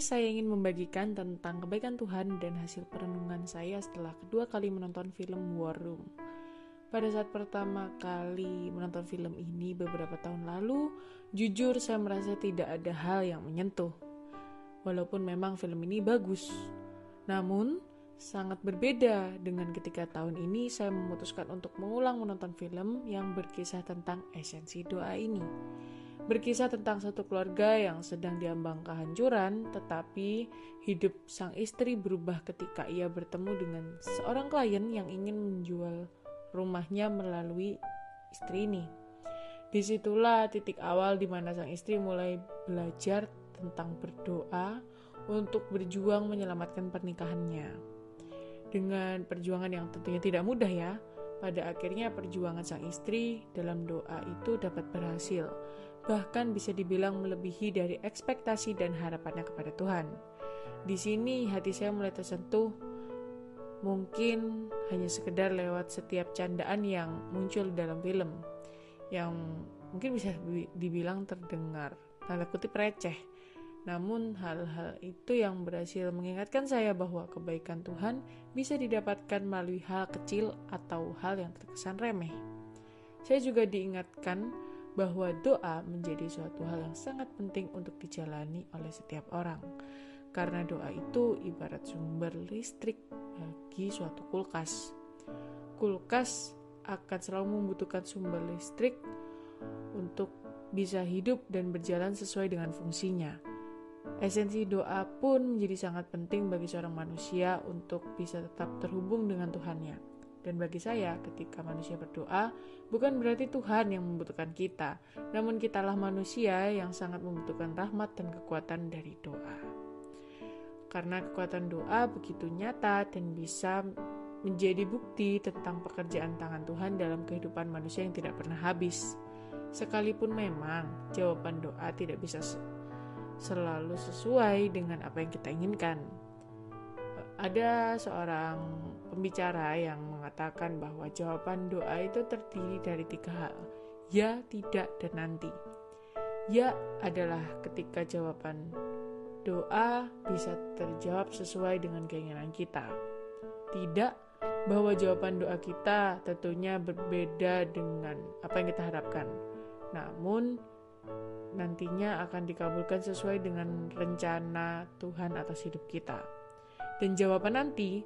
saya ingin membagikan tentang kebaikan Tuhan dan hasil perenungan saya setelah kedua kali menonton film War Room. Pada saat pertama kali menonton film ini beberapa tahun lalu, jujur saya merasa tidak ada hal yang menyentuh. Walaupun memang film ini bagus. Namun, sangat berbeda dengan ketika tahun ini saya memutuskan untuk mengulang menonton film yang berkisah tentang esensi doa ini berkisah tentang satu keluarga yang sedang diambang kehancuran, tetapi hidup sang istri berubah ketika ia bertemu dengan seorang klien yang ingin menjual rumahnya melalui istri ini. Di situlah titik awal di mana sang istri mulai belajar tentang berdoa untuk berjuang menyelamatkan pernikahannya. Dengan perjuangan yang tentunya tidak mudah ya, pada akhirnya perjuangan sang istri dalam doa itu dapat berhasil bahkan bisa dibilang melebihi dari ekspektasi dan harapannya kepada Tuhan. Di sini hati saya mulai tersentuh, mungkin hanya sekedar lewat setiap candaan yang muncul dalam film, yang mungkin bisa dibilang terdengar, tanda kutip receh. Namun hal-hal itu yang berhasil mengingatkan saya bahwa kebaikan Tuhan bisa didapatkan melalui hal kecil atau hal yang terkesan remeh. Saya juga diingatkan bahwa doa menjadi suatu hal yang sangat penting untuk dijalani oleh setiap orang. Karena doa itu ibarat sumber listrik bagi suatu kulkas. Kulkas akan selalu membutuhkan sumber listrik untuk bisa hidup dan berjalan sesuai dengan fungsinya. Esensi doa pun menjadi sangat penting bagi seorang manusia untuk bisa tetap terhubung dengan Tuhannya. Dan bagi saya, ketika manusia berdoa, bukan berarti Tuhan yang membutuhkan kita, namun kitalah manusia yang sangat membutuhkan rahmat dan kekuatan dari doa. Karena kekuatan doa begitu nyata dan bisa menjadi bukti tentang pekerjaan tangan Tuhan dalam kehidupan manusia yang tidak pernah habis. Sekalipun memang jawaban doa tidak bisa selalu sesuai dengan apa yang kita inginkan. Ada seorang pembicara yang mengatakan bahwa jawaban doa itu terdiri dari tiga hal, ya, tidak, dan nanti. Ya adalah ketika jawaban doa bisa terjawab sesuai dengan keinginan kita. Tidak bahwa jawaban doa kita tentunya berbeda dengan apa yang kita harapkan. Namun nantinya akan dikabulkan sesuai dengan rencana Tuhan atas hidup kita. Dan jawaban nanti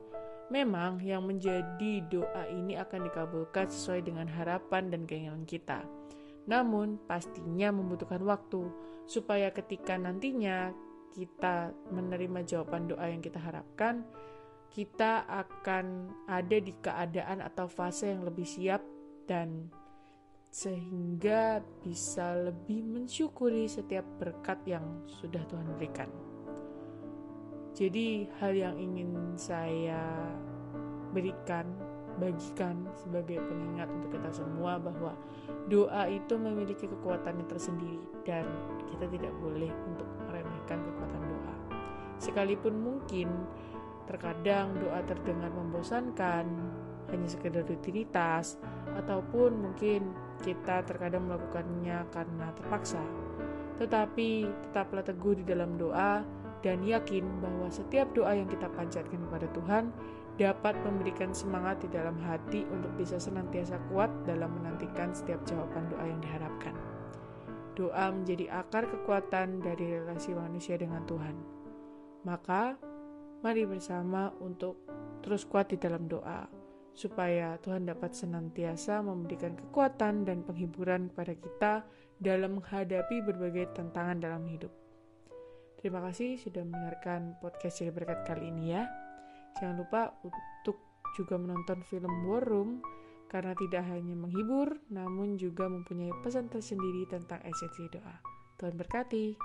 Memang yang menjadi doa ini akan dikabulkan sesuai dengan harapan dan keinginan kita. Namun pastinya membutuhkan waktu supaya ketika nantinya kita menerima jawaban doa yang kita harapkan, kita akan ada di keadaan atau fase yang lebih siap dan sehingga bisa lebih mensyukuri setiap berkat yang sudah Tuhan berikan. Jadi hal yang ingin saya berikan, bagikan sebagai pengingat untuk kita semua bahwa doa itu memiliki kekuatan yang tersendiri dan kita tidak boleh untuk meremehkan kekuatan doa. Sekalipun mungkin terkadang doa terdengar membosankan, hanya sekedar rutinitas, ataupun mungkin kita terkadang melakukannya karena terpaksa. Tetapi tetaplah teguh di dalam doa dan yakin bahwa setiap doa yang kita panjatkan kepada Tuhan dapat memberikan semangat di dalam hati untuk bisa senantiasa kuat dalam menantikan setiap jawaban doa yang diharapkan. Doa menjadi akar kekuatan dari relasi manusia dengan Tuhan. Maka, mari bersama untuk terus kuat di dalam doa, supaya Tuhan dapat senantiasa memberikan kekuatan dan penghiburan kepada kita dalam menghadapi berbagai tantangan dalam hidup. Terima kasih sudah mendengarkan podcast Jadi Berkat kali ini ya. Jangan lupa untuk juga menonton film War Room karena tidak hanya menghibur namun juga mempunyai pesan tersendiri tentang esensi doa. Tuhan berkati.